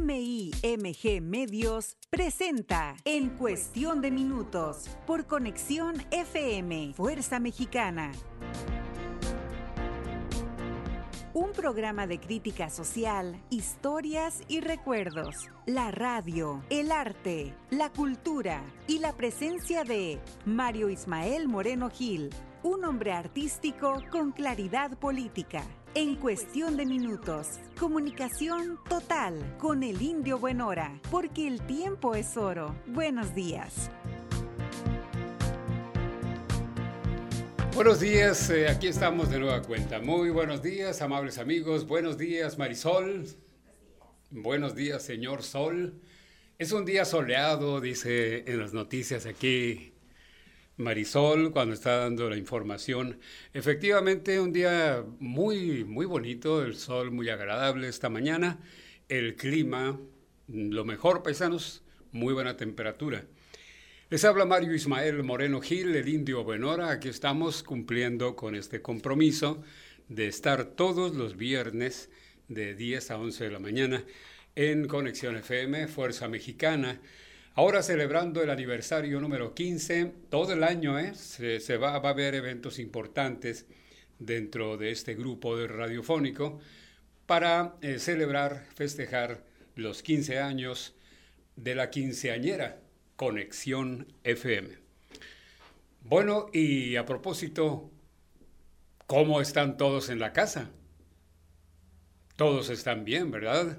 MIMG Medios presenta En Cuestión de Minutos por Conexión FM, Fuerza Mexicana. Un programa de crítica social, historias y recuerdos. La radio, el arte, la cultura y la presencia de Mario Ismael Moreno Gil, un hombre artístico con claridad política. En cuestión de minutos, comunicación total con el indio Buenora, porque el tiempo es oro. Buenos días. Buenos días, eh, aquí estamos de nueva cuenta. Muy buenos días, amables amigos. Buenos días, Marisol. Buenos días, señor Sol. Es un día soleado, dice en las noticias aquí Marisol cuando está dando la información. Efectivamente, un día muy, muy bonito, el sol muy agradable esta mañana, el clima, lo mejor, paisanos, muy buena temperatura. Les habla Mario Ismael Moreno Gil, el indio Buenora. Aquí estamos cumpliendo con este compromiso de estar todos los viernes de 10 a 11 de la mañana en Conexión FM, Fuerza Mexicana Ahora celebrando el aniversario número 15, todo el año ¿eh? se, va, a haber eventos importantes dentro de este grupo de radiofónico para eh, celebrar, festejar los 15 años de la quinceañera Conexión FM. Bueno, y a propósito, ¿cómo están todos en la casa? Todos están bien, ¿verdad?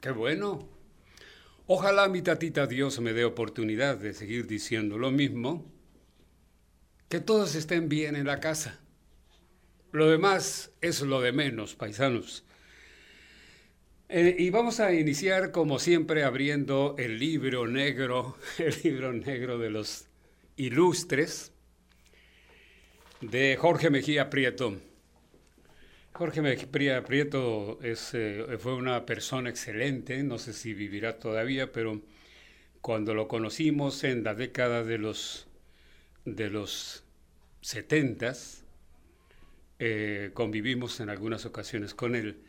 Qué bueno. Ojalá mi tatita Dios me dé oportunidad de seguir diciendo lo mismo, que todos estén bien en la casa. Lo demás es lo de menos, paisanos. Eh, y vamos a iniciar, como siempre, abriendo el libro negro, el libro negro de los ilustres, de Jorge Mejía Prieto. Jorge Mejía Prieto es, eh, fue una persona excelente, no sé si vivirá todavía, pero cuando lo conocimos en la década de los, de los 70, eh, convivimos en algunas ocasiones con él.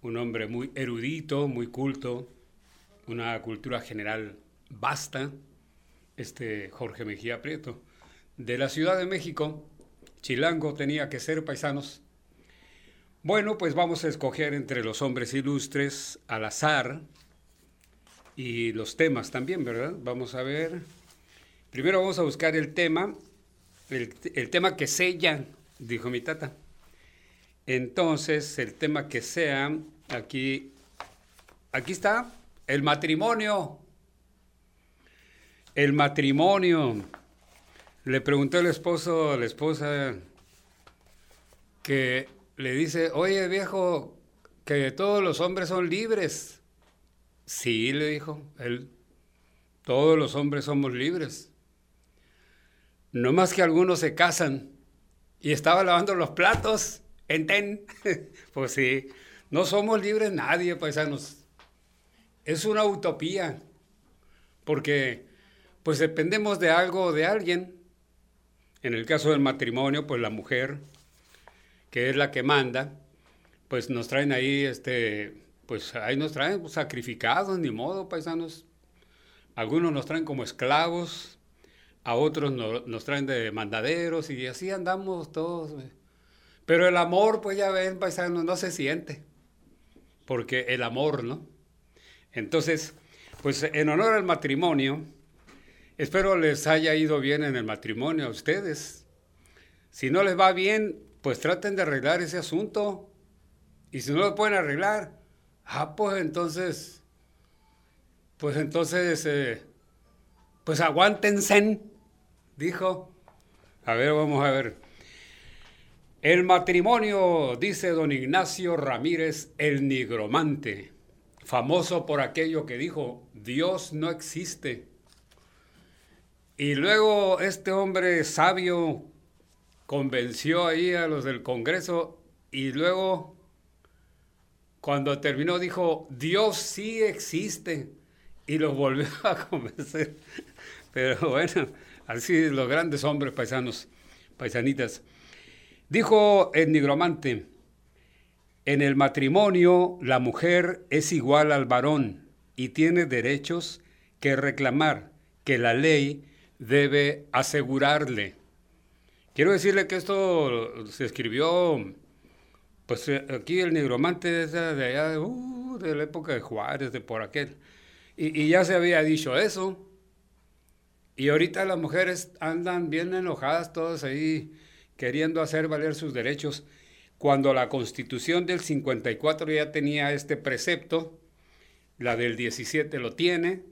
Un hombre muy erudito, muy culto, una cultura general vasta, este Jorge Mejía Prieto. De la Ciudad de México, Chilango tenía que ser paisanos bueno, pues vamos a escoger entre los hombres ilustres al azar y los temas también, ¿verdad? Vamos a ver. Primero vamos a buscar el tema, el, tema que sella, dijo mi tata. Entonces, el tema que sea, aquí, aquí está, el matrimonio. El matrimonio. Le preguntó el esposo a la esposa que le dice, oye viejo, que todos los hombres son libres. Sí, le dijo él, todos los hombres somos libres. No más que algunos se casan y estaba lavando los platos. ¿Enten? pues sí, no somos libres nadie, paisanos. Es una utopía, porque pues dependemos de algo o de alguien. En el caso del matrimonio, pues la mujer que es la que manda, pues nos traen ahí, este, pues ahí nos traen sacrificados, ni modo, paisanos. Algunos nos traen como esclavos, a otros nos traen de mandaderos y así andamos todos. Pero el amor, pues ya ven, paisanos, no se siente, porque el amor, ¿no? Entonces, pues en honor al matrimonio, espero les haya ido bien en el matrimonio a ustedes. Si no les va bien, pues traten de arreglar ese asunto. Y si no lo pueden arreglar, ah, pues entonces, pues entonces, eh, pues aguántense, dijo. A ver, vamos a ver. El matrimonio, dice don Ignacio Ramírez, el nigromante, famoso por aquello que dijo, Dios no existe. Y luego este hombre sabio convenció ahí a los del Congreso y luego, cuando terminó, dijo, Dios sí existe. Y los volvió a convencer. Pero bueno, así los grandes hombres paisanos, paisanitas. Dijo el nigromante, En el matrimonio, la mujer es igual al varón y tiene derechos que reclamar, que la ley debe asegurarle. Quiero decirle que esto se escribió, pues eh, aquí el negromante de allá, uh, de la época de Juárez, de por aquel. Y, y, ya se había dicho eso. Y ahorita las mujeres andan bien enojadas, todas ahí queriendo hacer valer sus derechos cuando la constitución del 54 ya tenía este precepto, la del 17 lo tiene,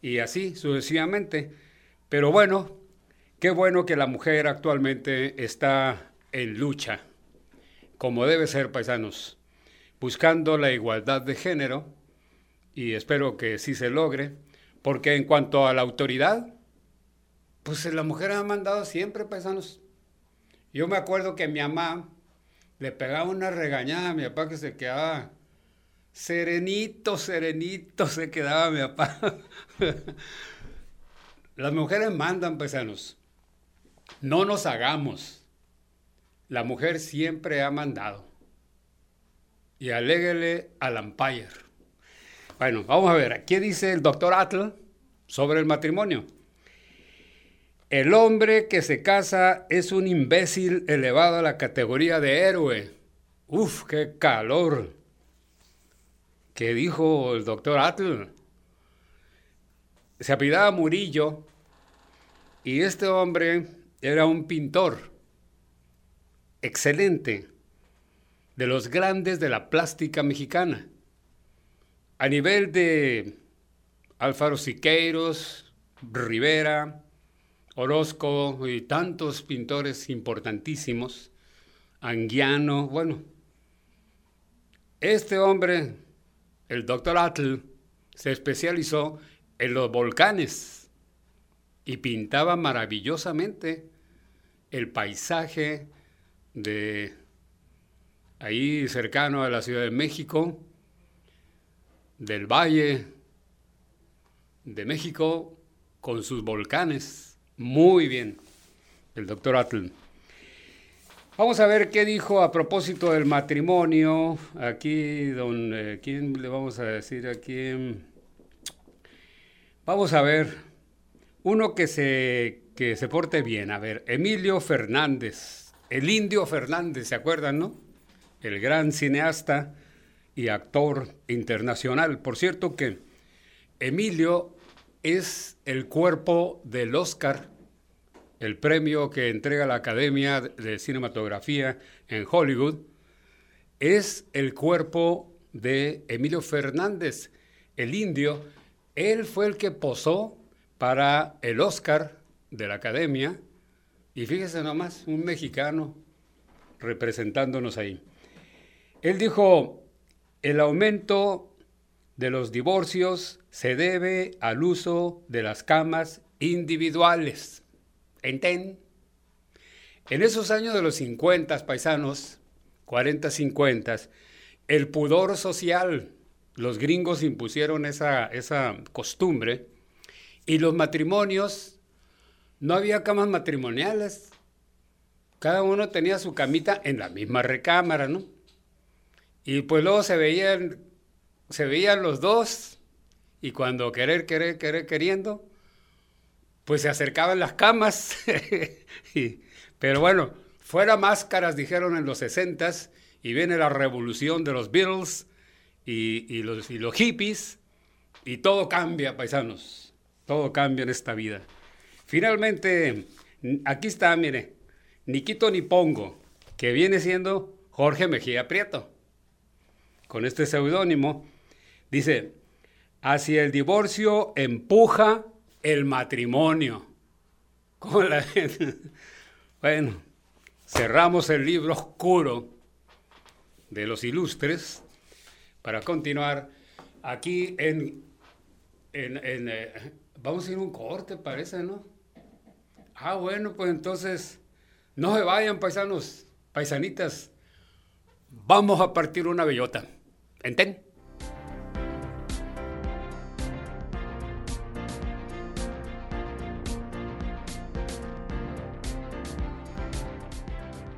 y así sucesivamente. Pero bueno, qué bueno que la mujer actualmente está en lucha, como debe ser, paisanos, buscando la igualdad de género, y espero que sí se logre, porque en cuanto a la autoridad, pues la mujer ha mandado siempre, paisanos. Yo me acuerdo que mi mamá, le pegaba una regañada a mi papá que se quedaba serenito, serenito se quedaba mi papá. Las mujeres mandan, paisanos. No nos hagamos. La mujer siempre ha mandado. Y aléguele al Empire. Bueno, vamos a ver, ¿qué dice el doctor Atl sobre el matrimonio? El hombre que se casa es un imbécil elevado a la categoría de héroe. Uf, qué calor. ¿Qué dijo el doctor Atl? Se apidaba Murillo y este hombre era un pintor excelente, de los grandes de la plástica mexicana. A nivel de Alfaro Siqueiros, Rivera, Orozco y tantos pintores importantísimos, Anguiano, bueno, este hombre, el doctor Atl, se especializó en los volcanes y pintaba maravillosamente el paisaje de ahí cercano a la Ciudad de México, del Valle de México con sus volcanes. Muy bien, el doctor Atl. Vamos a ver qué dijo a propósito del matrimonio. Aquí, don, eh, ¿quién le vamos a decir aquí? Vamos a ver, uno que se, que se porte bien. A ver, Emilio Fernández, el indio Fernández, ¿se acuerdan, no? El gran cineasta y actor internacional. Por cierto que Emilio es el cuerpo del Oscar, el premio que entrega la Academia de Cinematografía en Hollywood, es el cuerpo de Emilio Fernández, el indio. Él fue el que posó para el Oscar de la Academia. Y fíjese nomás, un mexicano representándonos ahí. Él dijo, el aumento de los divorcios se debe al uso de las camas individuales. ¿Enten? En esos años de los 50, paisanos, 40, 50, el pudor social, los gringos impusieron esa, esa costumbre y los matrimonios, no había camas matrimoniales. Cada uno tenía su camita en la misma recámara, ¿no? Y pues luego se veían se veían los dos y cuando querer, querer, querer, queriendo, pues se acercaban las camas. pero bueno, fuera máscaras, dijeron en los 60 y viene la revolución de los Beatles y, los, y los hippies, y todo cambia, paisanos, todo cambia en esta vida. Finalmente, aquí está, mire, ni ni pongo, que viene siendo Jorge Mejía Prieto. Con este seudónimo, Dice, hacia el divorcio empuja el matrimonio. ¿Cómo la? Bueno, cerramos el libro oscuro de los ilustres para continuar aquí en... en, eh, vamos a ir a un corte, parece, ¿no? Ah, bueno, pues entonces, no se vayan, paisanos, paisanitas. Vamos a partir una bellota. ¿Enten?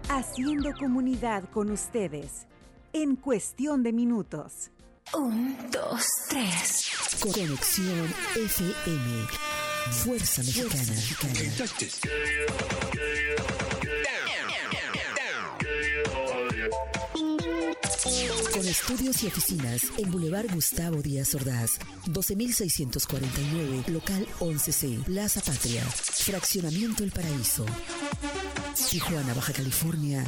haciendo comunidad con ustedes. en cuestión de minutos. Un, dos, tres. Conexión FM. Fuerza Mexicana. Con estudios y oficinas en Boulevard Gustavo Díaz Ordaz, 12649, local 11C, Plaza Patria, Fraccionamiento El Paraíso. Tijuana, Baja California,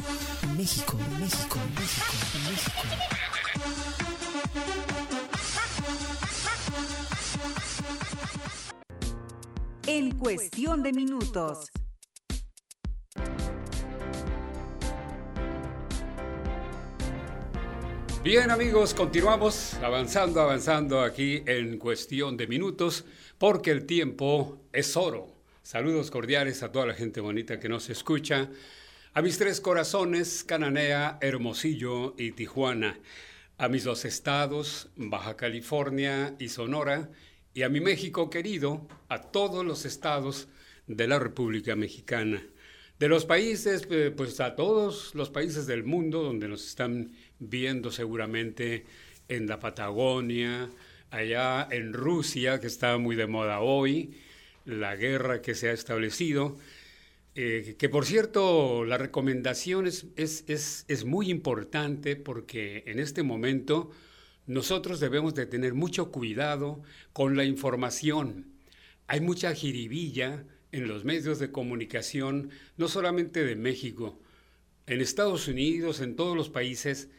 México, México, México, México. En cuestión de minutos. Bien amigos, continuamos avanzando, avanzando aquí en cuestión de minutos, porque el tiempo es oro. Saludos cordiales a toda la gente bonita que nos escucha, a mis tres corazones, Cananea, Hermosillo y Tijuana, a mis dos estados, Baja California y Sonora, y a mi México querido, a todos los estados de la República Mexicana. De los países, eh, pues a todos los países del mundo donde nos están viendo seguramente en la Patagonia, allá en Rusia, que está muy de moda hoy, la guerra que se ha establecido. Eh, que por cierto, la recomendación es, es, es, es, muy importante porque en este momento nosotros debemos de tener mucho cuidado con la información. Hay mucha jiribilla en los medios de comunicación, no solamente de México, en Estados Unidos, en todos los países,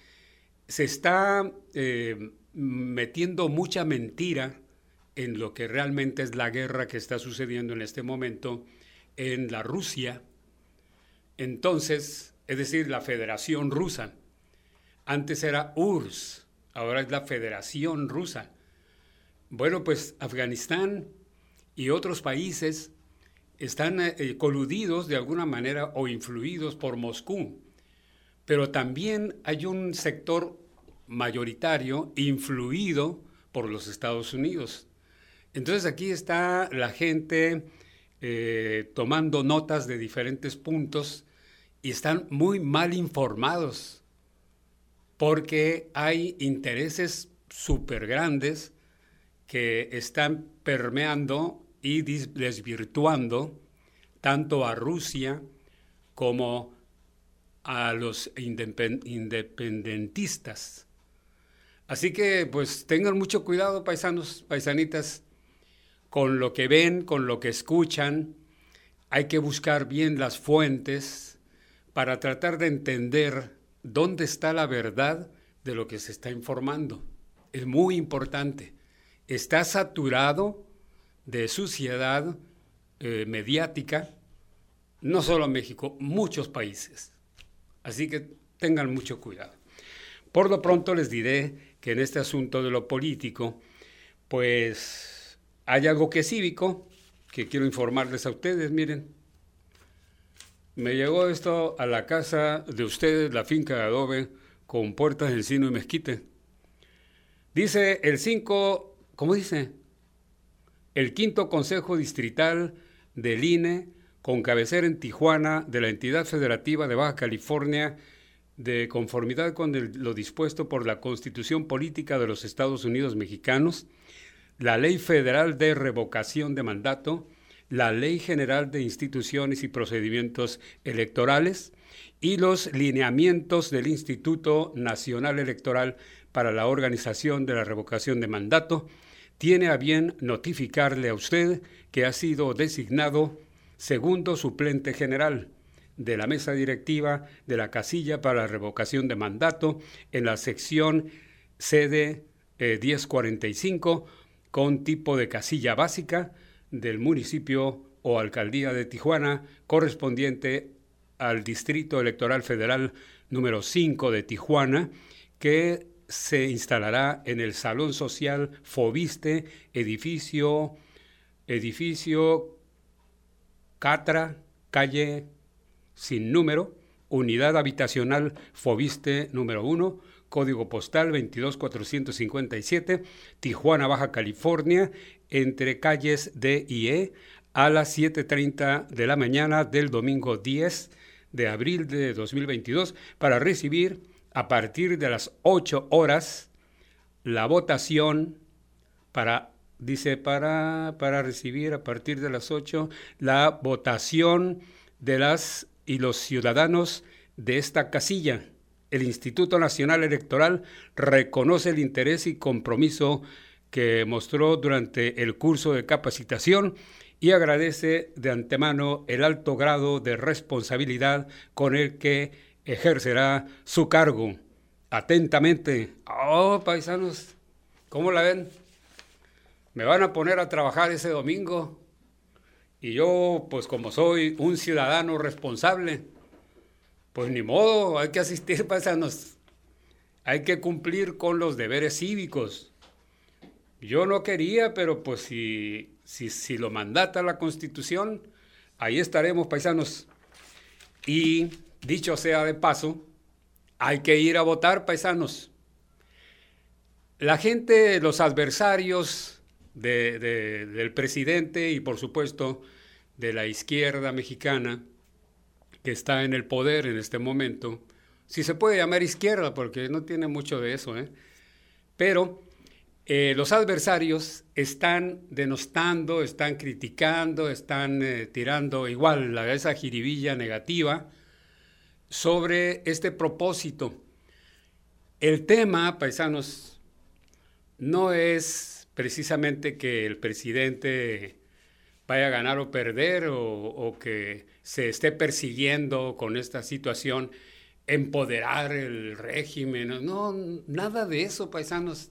se está eh, metiendo mucha mentira en lo que realmente es la guerra que está sucediendo en este momento en la Rusia. Entonces, es decir, la Federación Rusa. Antes era URSS, ahora es la Federación Rusa. Bueno, pues Afganistán y otros países están eh, coludidos de alguna manera o influidos por Moscú pero también hay un sector mayoritario influido por los Estados Unidos. Entonces aquí está la gente eh, tomando notas de diferentes puntos y están muy mal informados porque hay intereses súper grandes que están permeando y desvirtuando tanto a Rusia como a los independentistas. Así que pues tengan mucho cuidado, paisanos, paisanitas, con lo que ven, con lo que escuchan. Hay que buscar bien las fuentes para tratar de entender dónde está la verdad de lo que se está informando. Es muy importante. Está saturado de suciedad eh, mediática, no solo México, muchos países. Así que tengan mucho cuidado. Por lo pronto les diré que en este asunto de lo político, pues hay algo que es cívico, que quiero informarles a ustedes, miren. Me llegó esto a la casa de ustedes, la finca de adobe, con puertas de encino y mezquite. Dice el 5, ¿cómo dice? El quinto Consejo Distrital del INE con cabecera en Tijuana de la entidad federativa de Baja California, de conformidad con lo dispuesto por la Constitución Política de los Estados Unidos Mexicanos, la Ley Federal de Revocación de Mandato, la Ley General de Instituciones y Procedimientos Electorales y los lineamientos del Instituto Nacional Electoral para la organización de la revocación de mandato, tiene a bien notificarle a usted que ha sido designado segundo suplente general de la mesa directiva de la casilla para la revocación de mandato en la sección sede 1045 con tipo de casilla básica del municipio o alcaldía de Tijuana correspondiente al Distrito Electoral Federal número 5 de Tijuana que se instalará en el Salón Social Fobiste, edificio edificio Catra, calle sin número, unidad habitacional Fobiste número 1, código postal 22457, Tijuana, Baja California, entre calles D y E, a las 7.30 de la mañana del domingo 10 de abril de 2022 para recibir a partir de las 8 horas la votación para, dice, para, para recibir a partir de las 8 la votación de las y los ciudadanos de esta casilla. El Instituto Nacional Electoral reconoce el interés y compromiso que mostró durante el curso de capacitación y agradece de antemano el alto grado de responsabilidad con el que ejercerá su cargo. Atentamente. Oh, paisanos, ¿cómo la ven? Me van a poner a trabajar ese domingo y yo, pues como soy un ciudadano responsable, pues ni modo, hay que asistir, paisanos. Hay que cumplir con los deberes cívicos. Yo no quería, pero pues si, si, si lo mandata la Constitución, ahí estaremos, paisanos. Y dicho sea de paso, hay que ir a votar, paisanos. La gente, los adversarios del presidente y por supuesto de la izquierda mexicana que está en el poder en este momento, si se puede llamar izquierda porque no tiene mucho de eso, ¿eh? pero eh, los adversarios están denostando, están criticando, están eh, tirando igual la, esa jiribilla negativa sobre este propósito. El tema, paisanos, no es precisamente que el presidente vaya a ganar o perder o, o que se esté persiguiendo con esta situación, empoderar el régimen. No, nada de eso, paisanos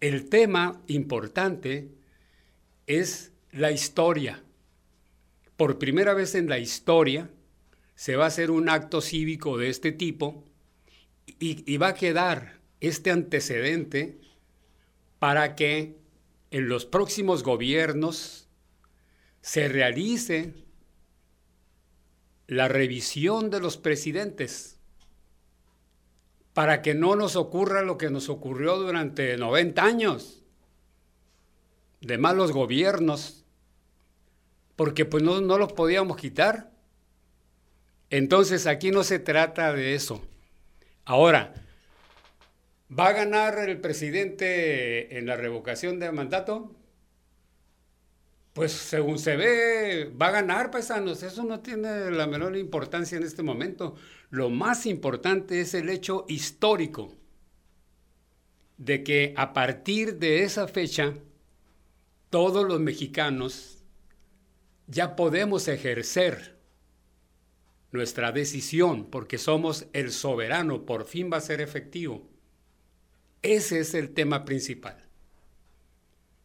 el tema importante es la historia. Por primera vez en la historia se va a hacer un acto cívico de este tipo y, va a quedar este antecedente para que en los próximos gobiernos se realice la revisión de los presidentes para que no nos ocurra lo que nos ocurrió durante 90 años de malos gobiernos, porque pues no, no los podíamos quitar. Entonces aquí no se trata de eso. Ahora, ¿va a ganar el presidente en la revocación de mandato? Pues según se ve, va a ganar, paisanos. Eso no tiene la menor importancia en este momento. Lo más importante es el hecho histórico de que a partir de esa fecha, todos los mexicanos ya podemos ejercer nuestra decisión porque somos el soberano, por fin va a ser efectivo. Ese es el tema principal.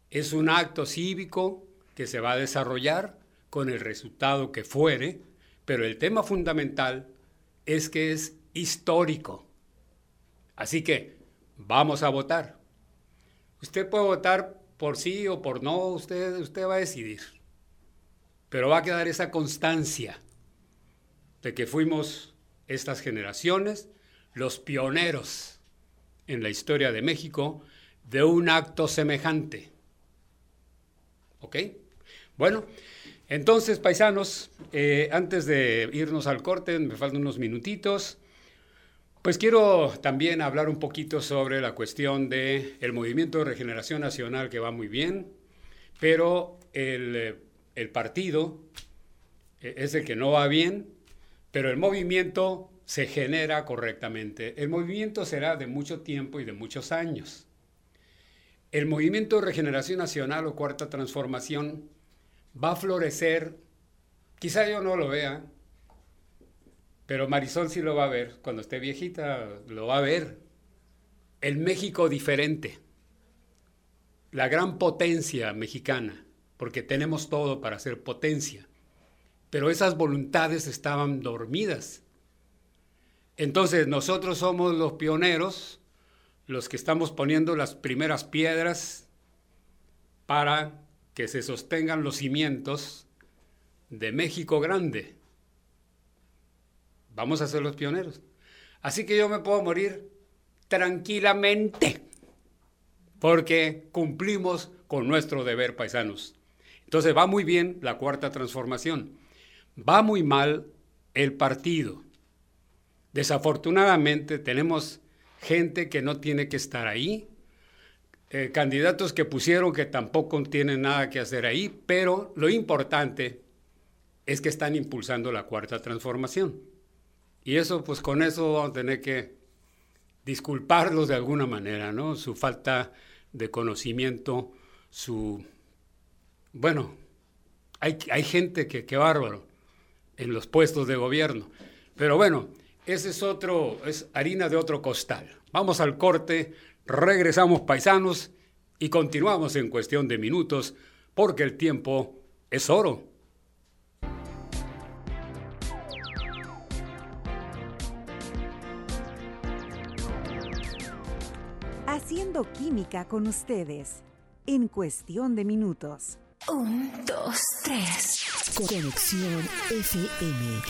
Es un acto cívico que se va a desarrollar con el resultado que fuere, pero el tema fundamental es que es histórico. Así que vamos a votar. Usted puede votar por sí o por no, usted, usted va a decidir. Pero va a quedar esa constancia de que fuimos estas generaciones los pioneros en la historia de México de un acto semejante. ¿Ok? Bueno, entonces, paisanos, eh, antes de irnos al corte, me faltan unos minutitos, pues quiero también hablar un poquito sobre la cuestión del el movimiento de regeneración nacional que va muy bien, pero el, el partido eh, es el que no va bien, pero el movimiento se genera correctamente. El movimiento será de mucho tiempo y de muchos años. El movimiento de regeneración nacional o cuarta transformación va a florecer. Quizá yo no lo vea, pero Marisol sí lo va a ver. Cuando esté viejita, lo va a ver. El México diferente. La gran potencia mexicana, porque tenemos todo para ser potencia. Pero esas voluntades estaban dormidas. Entonces nosotros somos los pioneros, los que estamos poniendo las primeras piedras para que se sostengan los cimientos de México grande. Vamos a ser los pioneros. Así que yo me puedo morir tranquilamente porque cumplimos con nuestro deber, paisanos. Entonces va muy bien la cuarta transformación. Va muy mal el partido. Desafortunadamente tenemos gente que no tiene que estar ahí, eh, candidatos que pusieron que tampoco tienen nada que hacer ahí, pero lo importante es que están impulsando la cuarta transformación. Y eso, pues con eso vamos a tener que disculparlos de alguna manera, ¿no? Su falta de conocimiento, su... Bueno, hay, hay gente que, qué bárbaro, en los puestos de gobierno. Pero bueno, ese es otro, es harina de otro costal. Vamos al corte, regresamos paisanos y continuamos en cuestión de minutos porque el tiempo es oro. Haciendo química con ustedes en cuestión de minutos. Un, dos, tres. Conexión FM.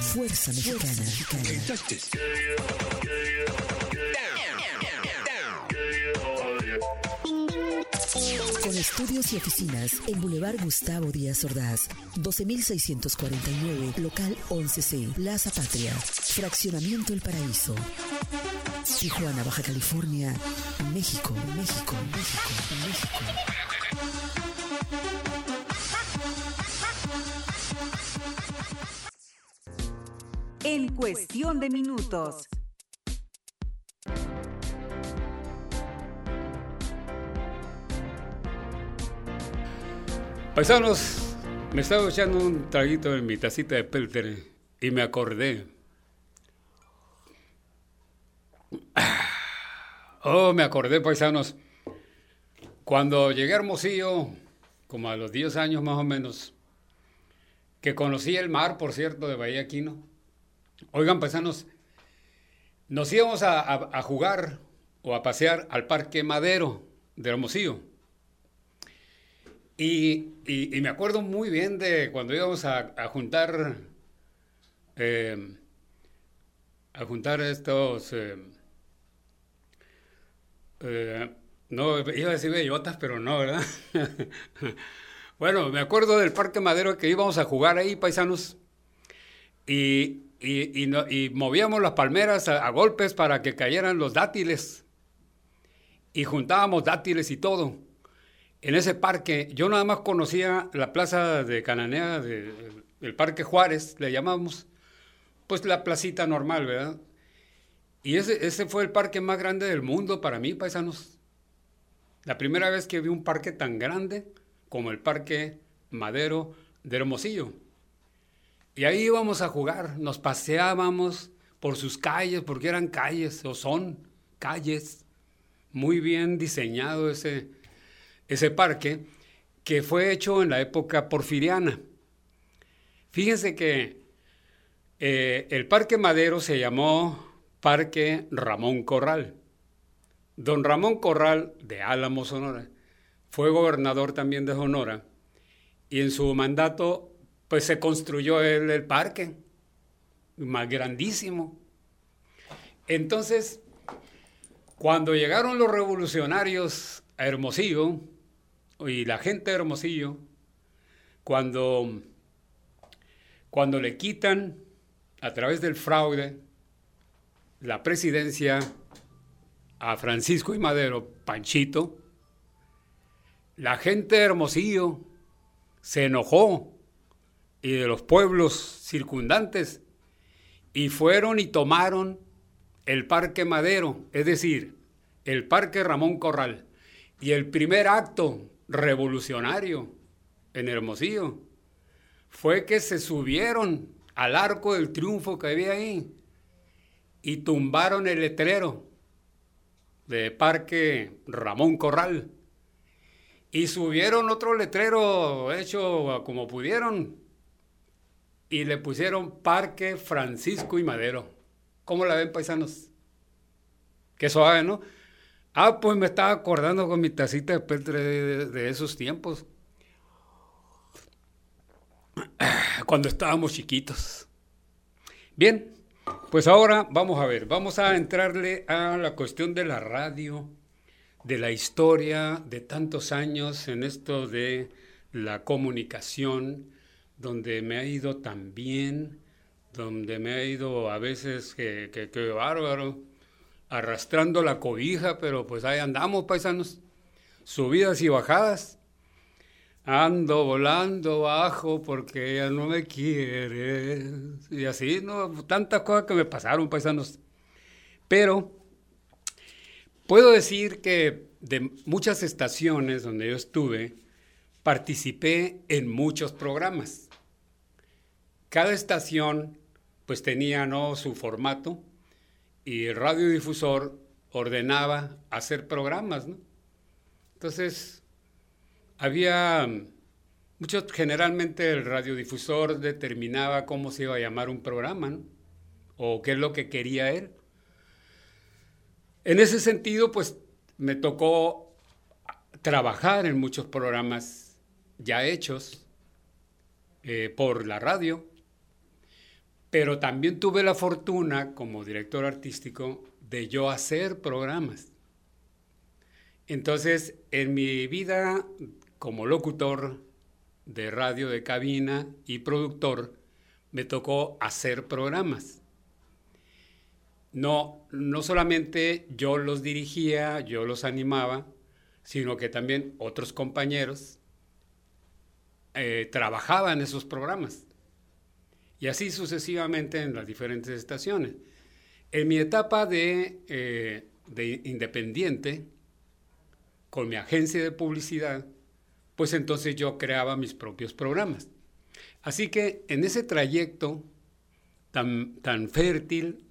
Fuerza Mexicana. Con estudios y oficinas en Boulevard Gustavo Díaz Ordaz, 12649, local 11C, Plaza Patria, Fraccionamiento El Paraíso. Tijuana, Baja California, México, México, México, México. En cuestión de minutos. Paisanos, me estaba echando un traguito en mi tacita de pelter y me acordé. Oh, me acordé, paisanos. Cuando llegué a Hermosillo, como a los 10 años más o menos, que conocí el mar, por cierto, de Bahía Quino. Oigan, paisanos, nos íbamos a, a- a jugar o a pasear al Parque Madero de Hermosillo. Y, y- me acuerdo muy bien de cuando íbamos a, a juntar, eh, a juntar estos, eh, eh, no, iba a decir bellotas, pero no, ¿verdad? bueno, me acuerdo del Parque Madero que íbamos a jugar ahí, paisanos, y, y- movíamos las palmeras a golpes para que cayeran los dátiles, y juntábamos dátiles y todo en ese parque, yo nada más conocía la plaza de Cananea, de- el Parque Juárez, le llamamos, pues la placita normal, ¿verdad? Y ese, ese fue el parque más grande del mundo para mí, paisanos. La primera vez que vi un parque tan grande como el Parque Madero de Hermosillo. Y ahí íbamos a jugar, nos paseábamos por sus calles, porque eran calles, o son calles, muy bien diseñado ese, ese parque, que fue hecho en la época porfiriana. Fíjense que eh, el Parque Madero se llamó Parque Ramón Corral. Don Ramón Corral de Álamo, Sonora, fue gobernador también de Sonora y en su mandato pues se construyó el, el parque, más grandísimo. Entonces, cuando llegaron los revolucionarios a Hermosillo y la gente de Hermosillo, cuando, cuando le quitan a través del fraude la presidencia a Francisco y Madero, Panchito, la gente de Hermosillo se enojó y de los pueblos circundantes y fueron y tomaron el Parque Madero, es decir, el Parque Ramón Corral. Y el primer acto revolucionario en Hermosillo fue que se subieron al arco del triunfo que había ahí y tumbaron el letrero de Parque Ramón Corral. Y subieron otro letrero hecho como pudieron y le pusieron Parque Francisco y Madero. ¿Cómo la ven, paisanos? Qué suave, ¿no? Ah, pues me estaba acordando con mi tacita de peltre de, de- esos tiempos. Cuando estábamos chiquitos. Bien, pues ahora vamos a ver, vamos a entrarle a la cuestión de la radio, de la historia de tantos años en esto de la comunicación, donde me ha ido tan bien, donde me he ido a veces, que, que, que bárbaro, arrastrando la cobija, pero pues ahí andamos, paisanos, subidas y bajadas. Ando volando bajo porque ella no me quiere. Y así, ¿no? Tantas cosas que me pasaron, paisanos. Pero puedo decir que de muchas estaciones donde yo estuve, participé en muchos programas. Cada estación pues tenía ¿no? su formato y el radiodifusor ordenaba hacer programas. ¿no? Entonces, había muchos, generalmente el radiodifusor determinaba cómo se iba a llamar un programa o qué es lo que quería él. En ese sentido, pues me tocó trabajar en muchos programas ya hechos eh, por la radio, pero también tuve la fortuna como director artístico de yo hacer programas. Entonces, en mi vida como locutor de radio de cabina y productor, me tocó hacer programas. No, no solamente yo los dirigía, yo los animaba, sino que también otros compañeros eh, trabajaban esos programas. Y así sucesivamente en las diferentes estaciones. En mi etapa de, eh, de independiente, con mi agencia de publicidad, pues entonces yo creaba mis propios programas. Así que en ese trayecto tan, tan fértil,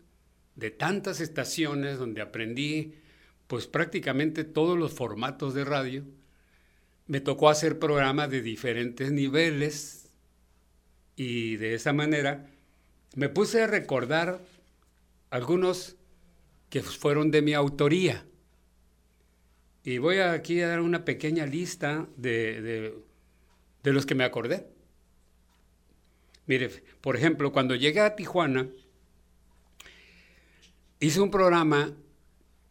de tantas estaciones donde aprendí pues prácticamente todos los formatos de radio, me tocó hacer programas de diferentes niveles y de esa manera me puse a recordar algunos que fueron de mi autoría. Y voy aquí a dar una pequeña lista de, de, los que me acordé. Mire, por ejemplo, cuando llegué a Tijuana, hice un programa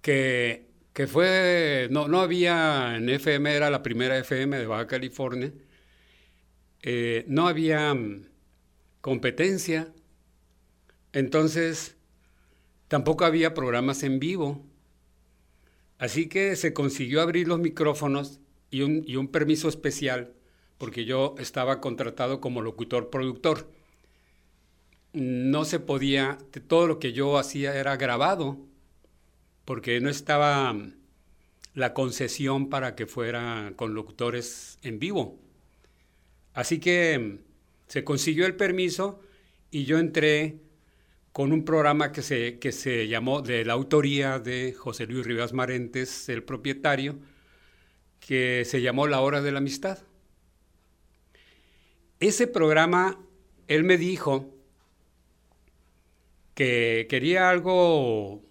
que, que fue, no, no había en FM, era la primera FM de Baja California, eh, no había mm, competencia, entonces tampoco había programas en vivo. Así que se consiguió abrir los micrófonos y un, y un permiso especial, porque yo estaba contratado como locutor-productor no se podía, todo lo que yo hacía era grabado, porque no estaba mm, la concesión para que fuera con locutores en vivo. Así que mm, se consiguió el permiso y yo entré con un programa que se, que se llamó de la autoría de José Luis Rivas Marentes, el propietario, que se llamó La Hora de la Amistad. Ese programa, él me dijo, que quería algo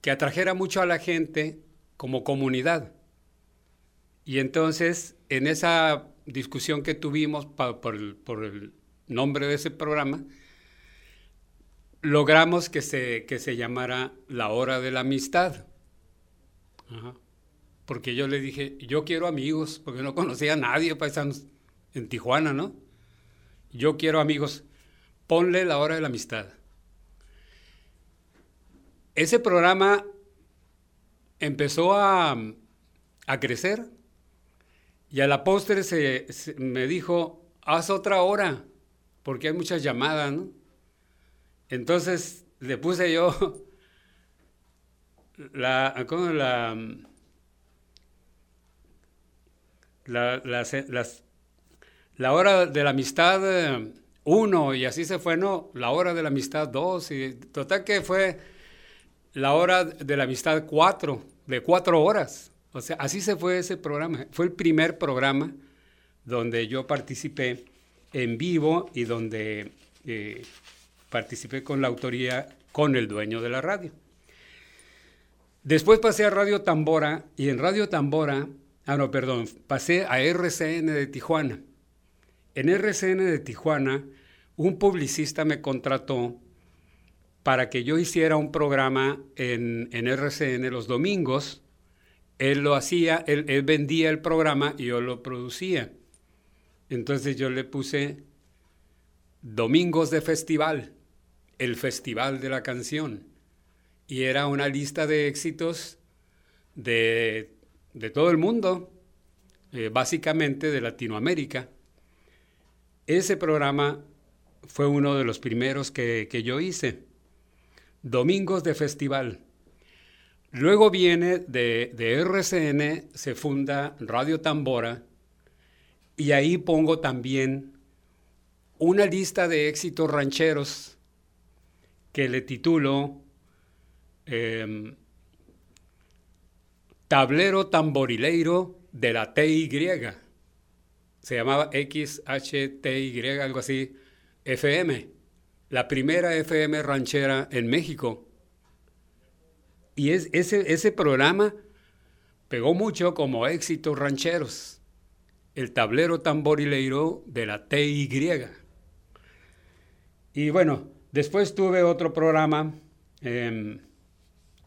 que atrajera mucho a la gente como comunidad. Y entonces, en esa discusión que tuvimos por, el, nombre de ese programa, logramos que se, que se llamara La Hora de la Amistad. Porque yo le dije, yo quiero amigos, porque no conocía a nadie paisanos en Tijuana, ¿no? Yo quiero amigos ponle la hora de la amistad. Ese programa empezó a, crecer y a la postre se, me dijo, haz otra hora, porque hay muchas llamadas, ¿no? Entonces le puse yo la, la, la hora de la amistad eh, uno, y así se fue, no, la hora de la amistad dos, y total que fue la hora de la amistad cuatro, de cuatro horas. O sea, así se fue ese programa. Fue el primer programa donde yo participé en vivo y donde eh, participé con la autoría con el dueño de la radio. Después pasé a Radio Tambora y en Radio Tambora, ah no, perdón, pasé a RCN de Tijuana. En RCN de Tijuana un publicista me contrató para que yo hiciera un programa en, RCN los domingos. Él lo hacía, él, vendía el programa y yo lo producía. Entonces yo le puse Domingos de Festival, el Festival de la Canción. Y era una lista de éxitos de, todo el mundo, eh, básicamente de Latinoamérica. Ese programa fue uno de los primeros que, que yo hice. Domingos de Festival. Luego viene de, RCN, se funda Radio Tambora y ahí pongo también una lista de éxitos rancheros que le titulo em, Tablero Tamborileiro de la TY. Se llamaba XHTY, algo así, FM. La primera FM ranchera en México. Y es, ese, ese programa pegó mucho como éxitos rancheros. El tablero tamborileiro de la TY. Y bueno, después tuve otro programa em,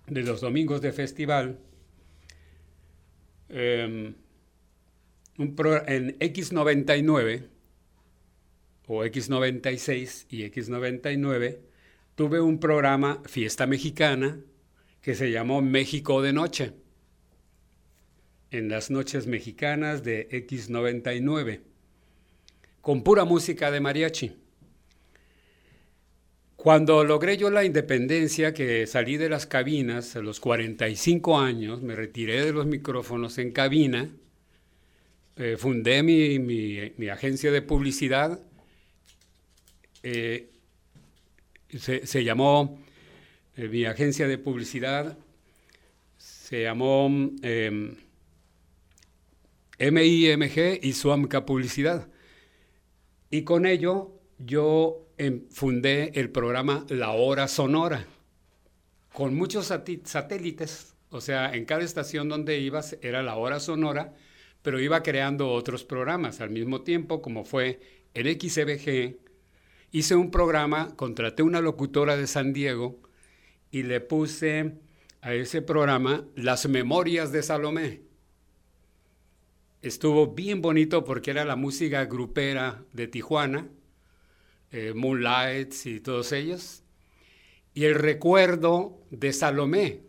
de los domingos de festival. Em, en X99 o X96 y X99 tuve un programa Fiesta Mexicana que se llamó México de Noche, en las noches mexicanas de X99, con pura música de mariachi. Cuando logré yo la independencia, que salí de las cabinas a los 45 años, me retiré de los micrófonos en cabina, eh, fundé mi, agencia de publicidad, eh, se, llamó eh, mi agencia de publicidad se llamó MIMG y Suamca Publicidad. Y con ello yo em, fundé el programa La Hora Sonora, con muchos satélites, o sea, en cada estación donde ibas era la hora sonora, pero iba creando otros programas al mismo tiempo, como fue el XBG. Hice un programa, contraté una locutora de San Diego, y le puse a ese programa Las Memorias de Salomé. Estuvo bien bonito porque era la música grupera de Tijuana, eh, Moonlights y todos ellos. Y el recuerdo de Salomé.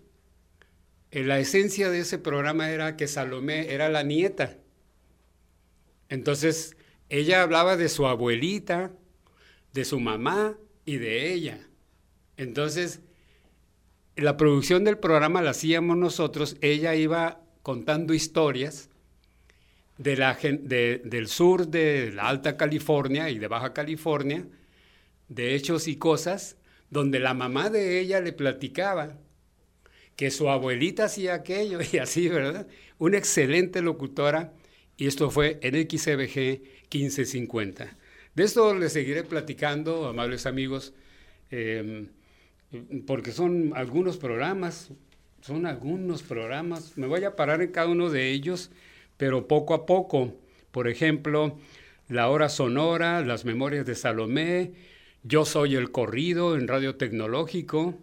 En la esencia de ese programa era que Salomé era la nieta. Entonces, ella hablaba de su abuelita, de su mamá y de ella. Entonces, la producción del programa la hacíamos nosotros, ella iba contando historias del sur de la Alta California y de Baja California, de hechos y cosas, donde la mamá de ella le platicaba que su abuelita hacía aquello y así, ¿verdad? Una excelente locutora y esto fue en XBG 1550. De esto les seguiré platicando, amables amigos. Em, porque son algunos programas, son algunos programas, me voy a parar en cada uno de ellos, pero poco a poco. Por ejemplo, La Hora Sonora, Las Memorias de Salomé, Yo Soy el Corrido en Radio Tecnológico,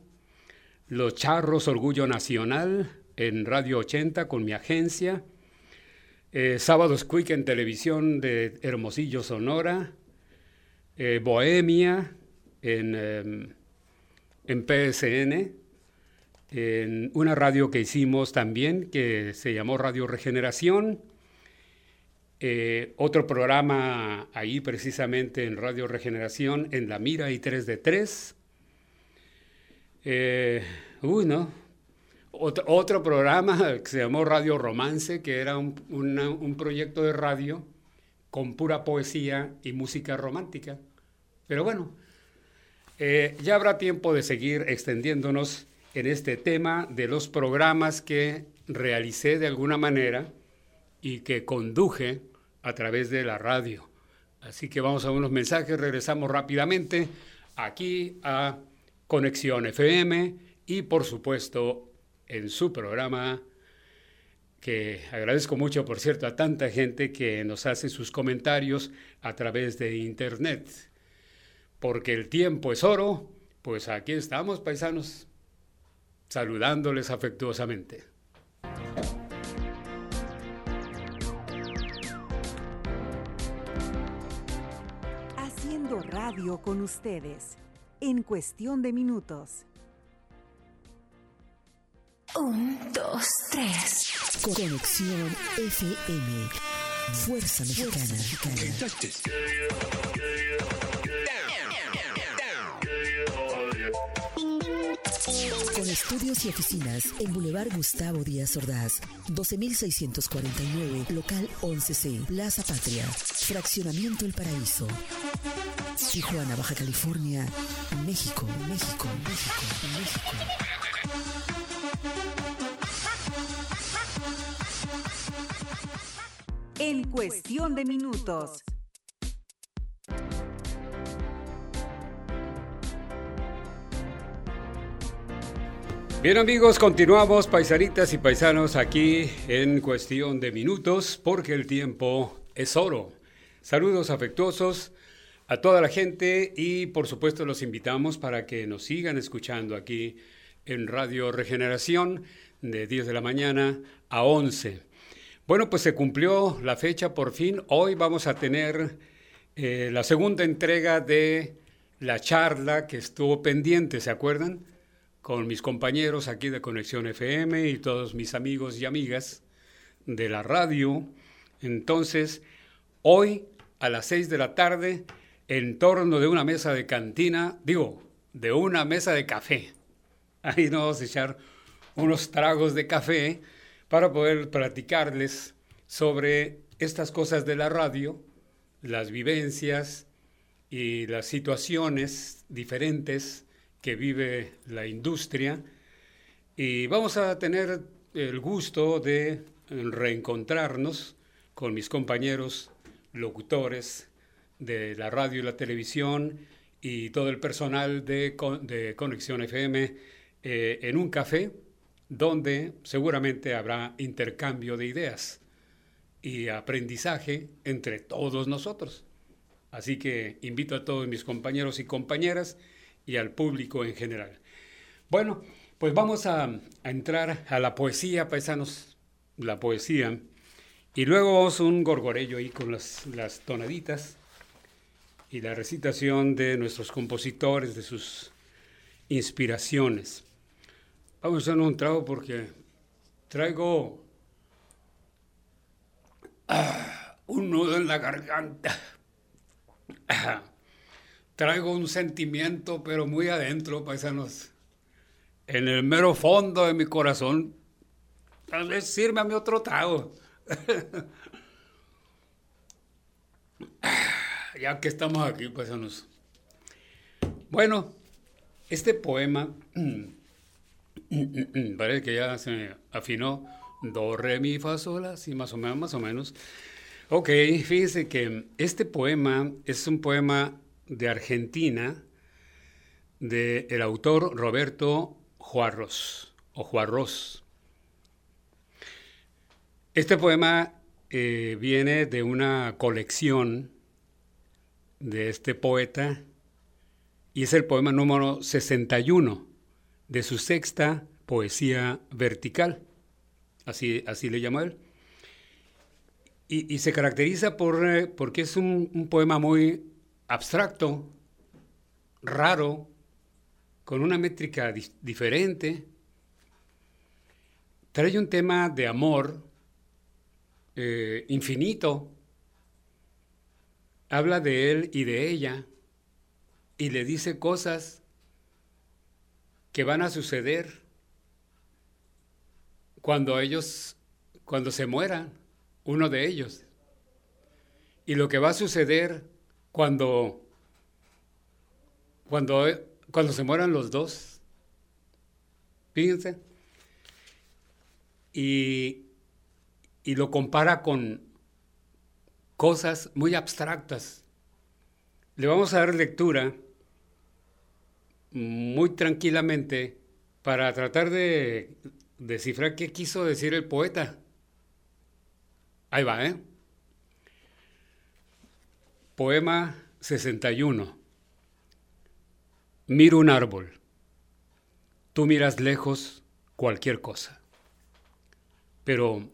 Los Charros Orgullo Nacional en Radio 80 con mi agencia, eh, Sábados Quick en televisión de Hermosillo Sonora, eh, Bohemia en... Em, en PSN, en una radio que hicimos también que se llamó Radio Regeneración, eh, otro programa ahí precisamente en Radio Regeneración, en La Mira y 3 de 3. Eh, uy, no. Otro, programa que se llamó Radio Romance, que era un, un proyecto de radio con pura poesía y música romántica. Pero bueno, eh, ya habrá tiempo de seguir extendiéndonos en este tema de los programas que realicé de alguna manera y que conduje a través de la radio. Así que vamos a unos mensajes, regresamos rápidamente aquí a Conexión FM y por supuesto en su programa que agradezco mucho, por cierto, a tanta gente que nos hace sus comentarios a través de Internet porque el tiempo es oro, pues aquí estamos, paisanos, saludándoles afectuosamente. haciendo radio con ustedes en cuestión de minutos. Un, dos, tres. Conexión FM. Fuerza Mexicana. Estudios y oficinas en Boulevard Gustavo Díaz Ordaz, 12649, local 11C, Plaza Patria, Fraccionamiento El Paraíso. Tijuana, Baja California, México, México, México, México. En cuestión de minutos. Bien amigos, continuamos paisanitas y paisanos aquí en cuestión de minutos porque el tiempo es oro. Saludos afectuosos a toda la gente y por supuesto los invitamos para que nos sigan escuchando aquí en Radio Regeneración de 10 de la mañana a 11. Bueno, pues se cumplió la fecha por fin. Hoy vamos a tener eh, la segunda entrega de la charla que estuvo pendiente, ¿se acuerdan? Con mis compañeros aquí de Conexión FM y todos mis amigos y amigas de la radio. Entonces, hoy a las 6 de la tarde, en torno de una mesa de cantina, digo, de una mesa de café. Ahí nos vamos a echar unos tragos de café para poder platicarles sobre estas cosas de la radio, las vivencias y las situaciones diferentes que vive la industria. Y vamos a tener el gusto de reencontrarnos con mis compañeros locutores de la radio y la televisión y todo el personal de, de Conexión FM eh, en un café donde seguramente habrá intercambio de ideas y aprendizaje entre todos nosotros. Así que invito a todos mis compañeros y compañeras y al público en general. Bueno, pues vamos a, entrar a la poesía, paisanos, la poesía, y luego vamos un gorgorello ahí con las, las tonaditas y la recitación de nuestros compositores, de sus inspiraciones. Vamos a hacer un trago porque traigo ah, un nudo en la garganta. Ah, traigo un sentimiento, pero muy adentro, paisanos. En el mero fondo de mi corazón. Tal vez sírvame otro trago. Ya que estamos aquí, paisanos. Bueno, este poema Parece que ya se afinó. Do, re, mi, fa, sol, así más o menos, más o menos. Ok, fíjese que este poema es un poema de Argentina del el autor Roberto Juarros o Juarros. Este poema eh, viene de una colección de este poeta y es el poema número 61 de su sexta poesía vertical, así, así le llama él. Y, se caracteriza por, eh, porque es un, poema muy abstracto, raro, con una métrica diferente. Trae un tema de amor eh, infinito. Habla de él y de ella y le dice cosas que van a suceder cuando ellos, cuando se mueran, uno de ellos. Y lo que va a suceder cuando, cuando, cuando se mueran los dos. Fíjense. Y, y lo compara con cosas muy abstractas. Le vamos a dar lectura muy tranquilamente para tratar de descifrar qué quiso decir el poeta. Ahí va, ¿eh? Poema 61. Miro un árbol. Tú miras lejos cualquier cosa. Pero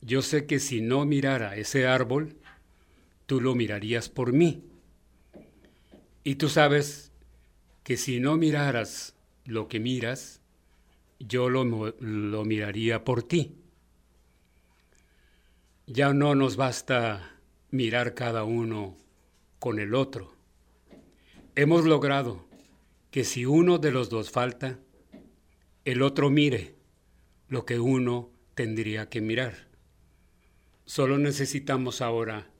yo sé que si no mirara ese árbol, tú lo mirarías por mí. Y tú sabes que si no miraras lo que miras, yo lo, lo miraría por ti. Ya no nos basta mirar cada uno con el otro. Hemos logrado que si uno de los dos falta, el otro mire lo que uno tendría que mirar. Solo necesitamos ahora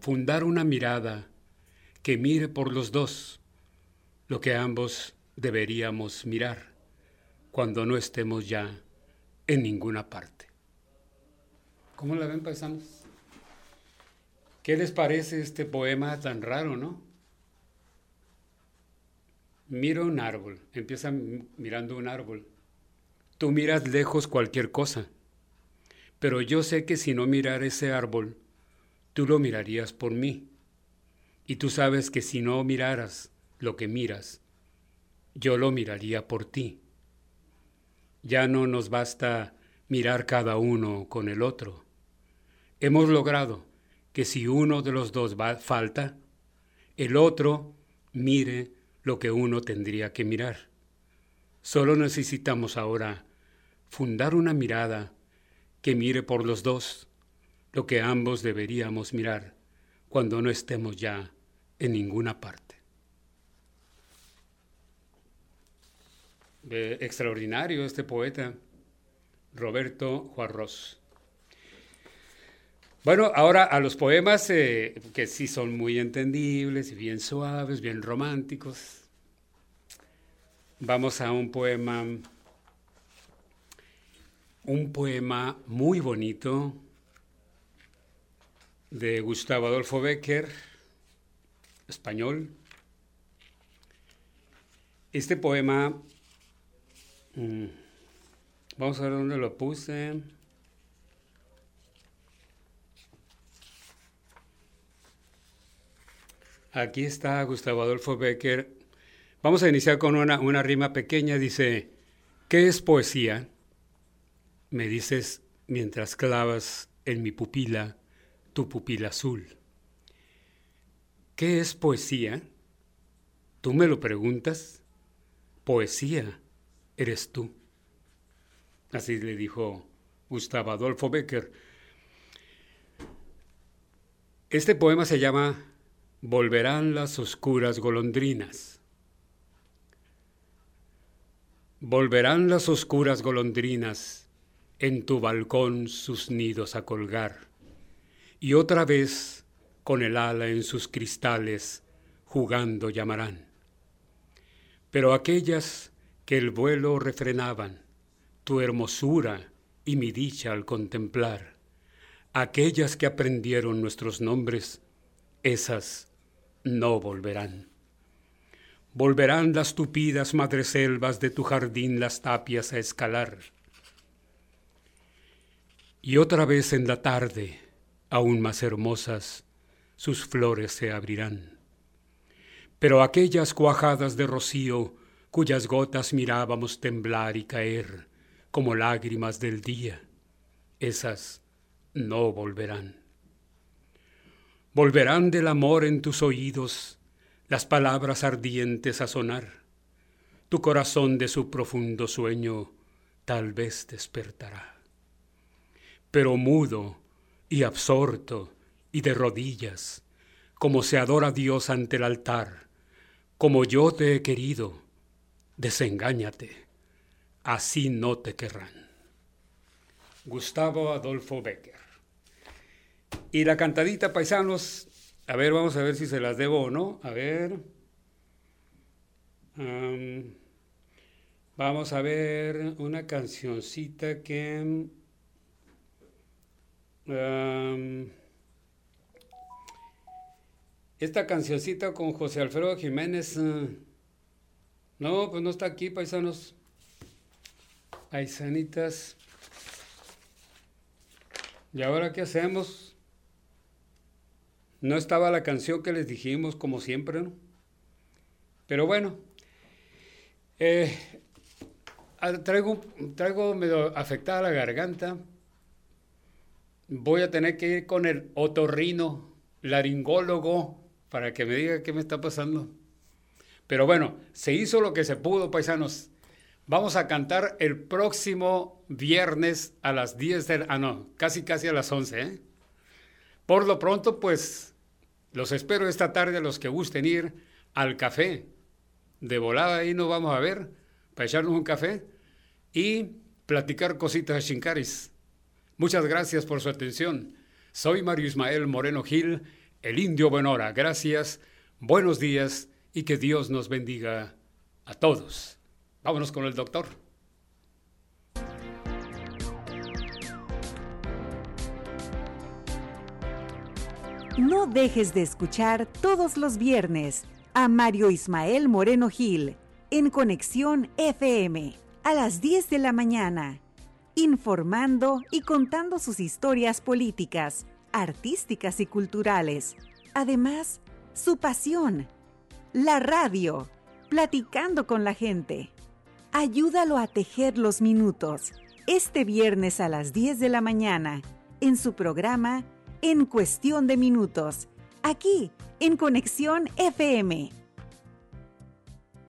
fundar una mirada que mire por los dos lo que ambos deberíamos mirar cuando no estemos ya en ninguna parte. ¿Cómo la ven, paisanos? ¿Qué les parece este poema tan raro, no? Miro un árbol, empieza mirando un árbol. Tú miras lejos cualquier cosa, pero yo sé que si no mirar ese árbol, tú lo mirarías por mí. Y tú sabes que si no miraras lo que miras, yo lo miraría por ti. Ya no nos basta mirar cada uno con el otro. Hemos logrado que si uno de los dos falta, el otro mire lo que uno tendría que mirar. Solo necesitamos ahora fundar una mirada que mire por los dos lo que ambos deberíamos mirar cuando no estemos ya en ninguna parte. extraordinario este poeta, Roberto Juarros. Bueno, ahora a los poemas eh, que sí son muy entendibles bien suaves, bien románticos. Vamos a un poema, un poema muy bonito de Gustavo Adolfo Becker, español. Este poema, mm, vamos a ver dónde lo puse. Aquí está Gustavo Adolfo Becker. Vamos a iniciar con una, rima pequeña. Dice, ¿qué es poesía? Me dices mientras clavas en mi pupila tu pupila azul. ¿Qué es poesía? ¿Tú me lo preguntas? Poesía eres tú. Así le dijo Gustavo Adolfo Becker. Este poema se llama volverán las oscuras golondrinas. Volverán las oscuras golondrinas en tu balcón sus nidos a colgar, y otra vez con el ala en sus cristales jugando llamarán. Pero aquellas que el vuelo refrenaban, tu hermosura y mi dicha al contemplar, aquellas que aprendieron nuestros nombres, esas no volverán. Volverán las tupidas madreselvas de tu jardín las tapias a escalar. Y otra vez en la tarde, aún más hermosas, sus flores se abrirán. Pero aquellas cuajadas de rocío cuyas gotas mirábamos temblar y caer como lágrimas del día, esas no volverán. Volverán del amor en tus oídos las palabras ardientes a sonar. Tu corazón de su profundo sueño tal vez despertará. Pero mudo y absorto y de rodillas, como se adora Dios ante el altar, como yo te he querido, desengáñate, así no te querrán. Gustavo Adolfo Becker y la cantadita, paisanos, a ver, vamos a ver si se las debo o no. A ver. vamos a ver una cancioncita que... esta cancioncita con José Alfredo Jiménez... Eh, no, pues no está aquí, paisanos. Paisanitas. ¿Y ahora qué hacemos? No estaba la canción que les dijimos, como siempre, ¿no? Pero bueno, eh, traigo, traigo medio afectada la garganta. Voy a tener que ir con el otorrino, laringólogo, para que me diga qué me está pasando. Pero bueno, se hizo lo que se pudo, paisanos. Vamos a cantar el próximo viernes a las 10 de... Ah, no, casi casi a las 11, ¿eh? Por lo pronto, pues, los espero esta tarde los que gusten ir al café. De volada ahí nos vamos a ver, para echarnos un café y platicar cositas de Chincaris. Muchas gracias por su atención. Soy Mario Ismael Moreno Gil, el indio Buenora. Gracias, buenos días y que Dios nos bendiga a todos. Vámonos con el doctor. No dejes de escuchar todos los viernes a Mario Ismael Moreno Gil en Conexión FM a las 10 de la mañana, informando y contando sus historias políticas, artísticas y culturales. Además, su pasión, la radio, platicando con la gente. Ayúdalo a tejer los minutos este viernes a las 10 de la mañana en su programa En Cuestión de Minutos, aquí en Conexión FM